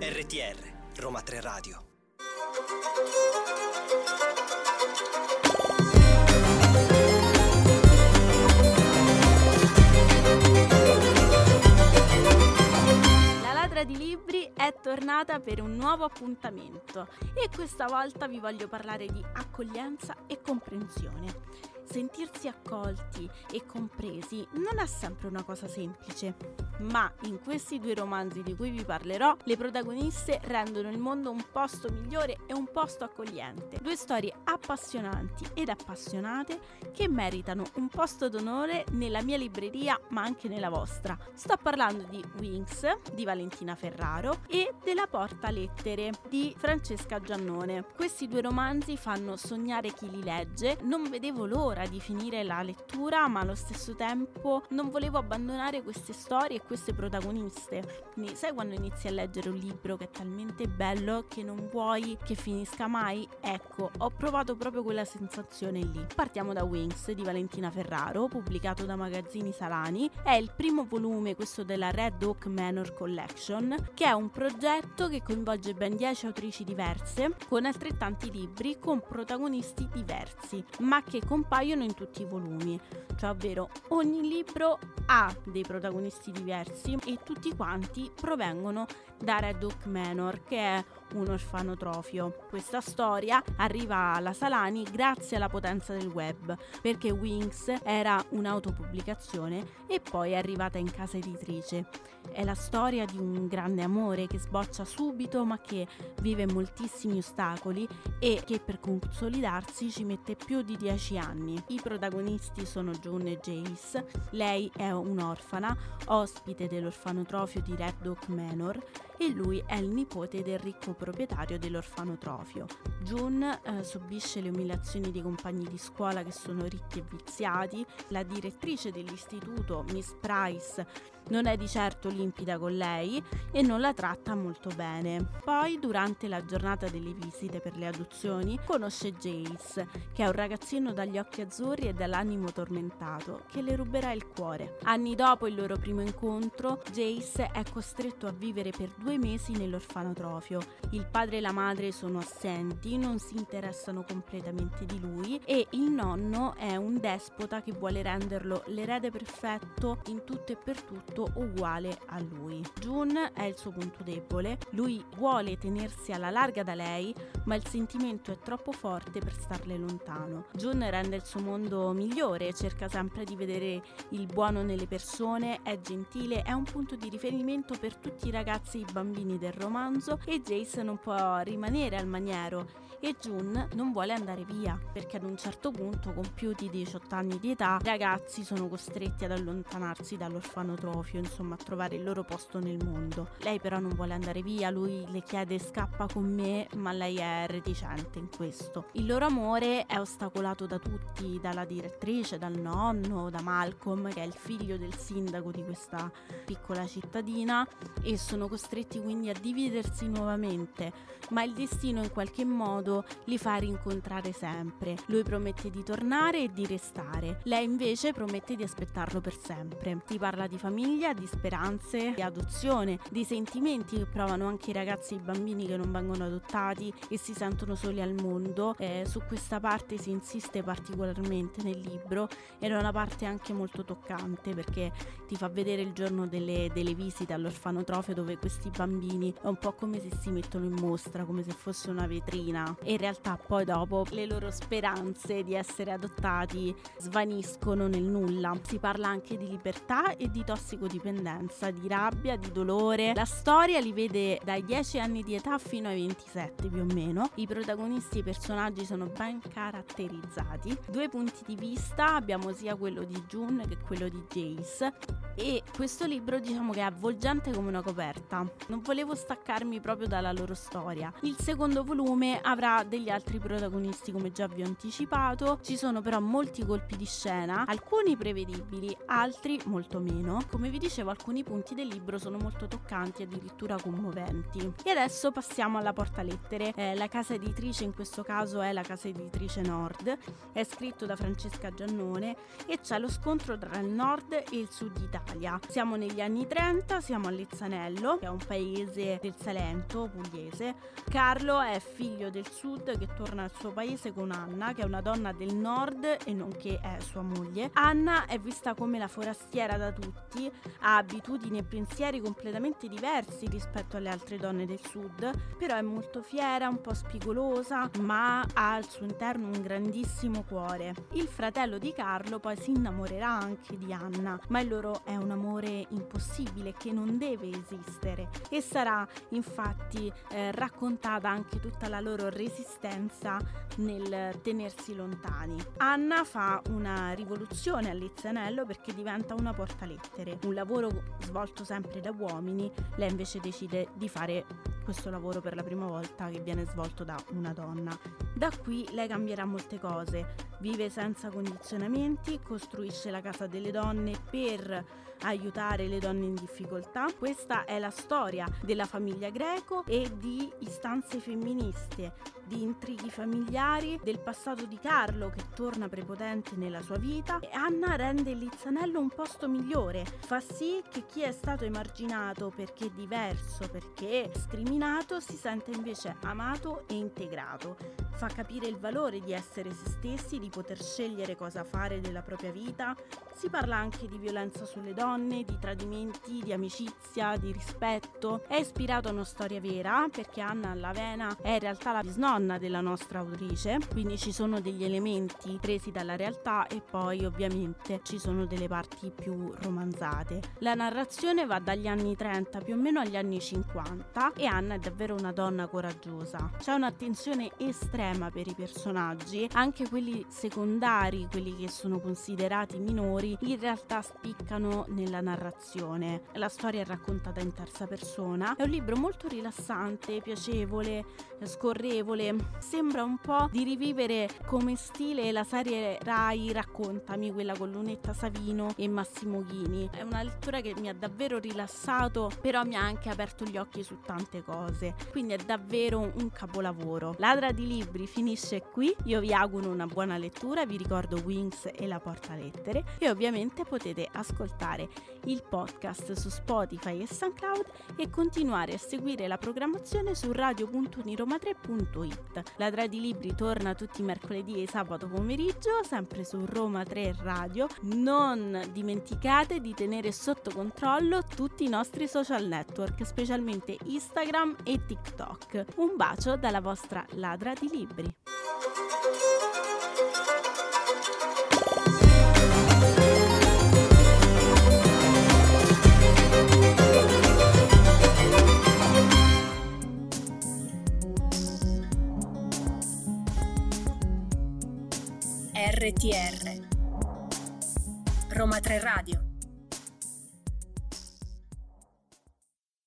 RTR Roma 3 Radio La ladra di libri è tornata per un nuovo appuntamento e questa volta vi voglio parlare di accoglienza e comprensione. Sentirsi accolti e compresi non è sempre una cosa semplice, ma in questi due romanzi di cui vi parlerò, le protagoniste rendono il mondo un posto migliore e un posto accogliente. Due storie appassionanti ed appassionate che meritano un posto d'onore nella mia libreria, ma anche nella vostra. Sto parlando di Wings di Valentina Ferraro e della Porta Lettere di Francesca Giannone. Questi due romanzi fanno sognare chi li legge. Non vedevo l'ora di finire la lettura, ma allo stesso tempo non volevo abbandonare queste storie e queste protagoniste. Quindi, sai quando inizi a leggere un libro che è talmente bello che non vuoi che finisca mai? Ecco, ho provato proprio quella sensazione lì. Partiamo da Wings di Valentina Ferraro, pubblicato da Magazzini Salani. È il primo volume, questo della Red Oak Manor Collection, che è un progetto che coinvolge ben 10 autrici diverse, con altrettanti libri, con protagonisti diversi, ma che compaiono in tutti i volumi, cioè ovvero ogni libro ha dei protagonisti diversi e tutti quanti provengono da Red Oak Manor, che è un orfanotrofio. Questa storia arriva alla Salani grazie alla potenza del web, perché Wings era un'autopubblicazione e poi è arrivata in casa editrice. È la storia di un grande amore che sboccia subito ma che vive moltissimi ostacoli e che per consolidarsi ci mette più di dieci anni. I protagonisti sono June e Jace. Lei è un'orfana, ospite dell'orfanotrofio di Red Oak Manor e lui è il nipote del ricco proprietario dell'orfanotrofio. June eh, subisce le umiliazioni dei compagni di scuola che sono ricchi e viziati. La direttrice dell'istituto, Miss Price, non è di certo limpida con lei e non la tratta molto bene. Poi, durante la giornata delle visite per le adozioni, conosce Jace, che è un ragazzino dagli occhi azzurri e dall'animo tormentato, che le ruberà il cuore. Anni dopo il loro primo incontro, Jace è costretto a vivere per due mesi nell'orfanotrofio. Il padre e la madre sono assenti, non si interessano completamente di lui e il nonno è un despota che vuole renderlo l'erede perfetto in tutto e per tutto uguale a lui. June è il suo punto debole, lui vuole tenersi alla larga da lei, ma il sentimento è troppo forte per starle lontano. June rende il suo mondo migliore, cerca sempre di vedere il buono nelle persone, è gentile, è un punto di riferimento per tutti i ragazzi e i bambini del romanzo e Jace non può rimanere al maniero e June non vuole andare via perché ad un certo punto, compiuti 18 anni di età, i ragazzi sono costretti ad allontanarsi dall'orfanotrofio, insomma a trovare il loro posto nel mondo. Lei però non vuole andare via, lui le chiede scappa con me, ma lei è reticente in questo. Il loro amore è ostacolato da tutti, dalla direttrice, dal nonno, da Malcolm, che è il figlio del sindaco di questa piccola cittadina, e sono costretti quindi a dividersi nuovamente, ma il destino in qualche modo li fa rincontrare sempre. Lui promette di tornare e di restare, lei invece promette di aspettarlo per sempre. Si parla di famiglia, di speranze, di adozione, di sentimenti che provano anche i ragazzi e i bambini che non vengono adottati e si sentono soli al mondo. Eh, su questa parte si insiste particolarmente nel libro ed è una parte anche molto toccante perché ti fa vedere il giorno delle, delle visite all'orfanotrofio dove questi bambini è un po' come se si mettono in mostra, come se fosse una vetrina e in realtà poi dopo le loro speranze di essere adottati svaniscono nel nulla. Si parla anche di libertà e di tossicodipendenza, di rabbia, di dolore. La storia li vede dai 10 anni di età fino ai 27 più o meno. I protagonisti e i personaggi sono ben caratterizzati. Due punti di vista, abbiamo sia quello di June che quello di Jace e questo libro diciamo che è avvolgente come una coperta. Non volevo staccarmi proprio dalla loro storia. Il secondo volume avrà degli altri protagonisti come già vi ho anticipato, ci sono però molti colpi di scena, alcuni prevedibili, altri molto meno. Come vi vi dicevo alcuni punti del libro sono molto toccanti, addirittura commoventi. E adesso passiamo alla portalettere. Eh, la casa editrice in questo caso è la casa editrice Nord, è scritto da Francesca Giannone e c'è lo scontro tra il nord e il sud Italia. Siamo negli anni 30, siamo a Lezzanello, che è un paese del Salento, pugliese. Carlo è figlio del sud che torna al suo paese con Anna, che è una donna del nord e nonché è sua moglie. Anna è vista come la forastiera da tutti, ha abitudini e pensieri completamente diversi rispetto alle altre donne del sud, però è molto fiera, un po' spigolosa, ma ha al suo interno un grandissimo cuore. Il fratello di Carlo poi si innamorerà anche di Anna, ma il loro è un amore impossibile che non deve esistere e sarà infatti eh, raccontata anche tutta la loro resistenza nel tenersi lontani. Anna fa una rivoluzione a Lizzanello perché diventa una portalettere, un lavoro svolto sempre da uomini, lei invece decide di fare questo lavoro per la prima volta che viene svolto da una donna. Da qui lei cambierà molte cose, vive senza condizionamenti, costruisce la casa delle donne per aiutare le donne in difficoltà. Questa è la storia della famiglia greco e di istanze femministe, di intrighi familiari, del passato di Carlo che torna prepotente nella sua vita e Anna rende Lizzanello un posto migliore, fa sì che chi è stato emarginato perché diverso, perché discriminato, si sente invece amato e integrato, fa capire il valore di essere se stessi, di poter scegliere cosa fare della propria vita. Si parla anche di violenza sulle donne, di tradimenti, di amicizia, di rispetto. È ispirato a una storia vera perché Anna Lavena è in realtà la bisnonna nonna della nostra autrice, quindi ci sono degli elementi presi dalla realtà e poi ovviamente ci sono delle parti più romanzate. La narrazione va dagli anni 30 più o meno agli anni 50 e Anna è davvero una donna coraggiosa. C'è un'attenzione estrema per i personaggi, anche quelli secondari, quelli che sono considerati minori, in realtà spiccano nella narrazione. La storia è raccontata in terza persona, è un libro molto rilassante, piacevole, scorrevole sembra un po' di rivivere come stile la serie Rai Raccontami, quella con Lunetta Savino e Massimo Ghini. È una lettura che mi ha davvero rilassato, però mi ha anche aperto gli occhi su tante cose. Quindi è davvero un capolavoro. Ladra di libri finisce qui. Io vi auguro una buona lettura, vi ricordo Wings e la porta lettere e ovviamente potete ascoltare il podcast su Spotify e SoundCloud e continuare a seguire la programmazione su radio.uniroma3.it www.roma3.it. La 3 di Libri torna tutti i mercoledì e sabato pomeriggio, sempre su Roma 3 Radio. Non dimenticate di tenere sotto controllo tutti i nostri social network, specialmente Instagram e TikTok. Un bacio dalla vostra ladra di libri. RTR Roma 3 Radio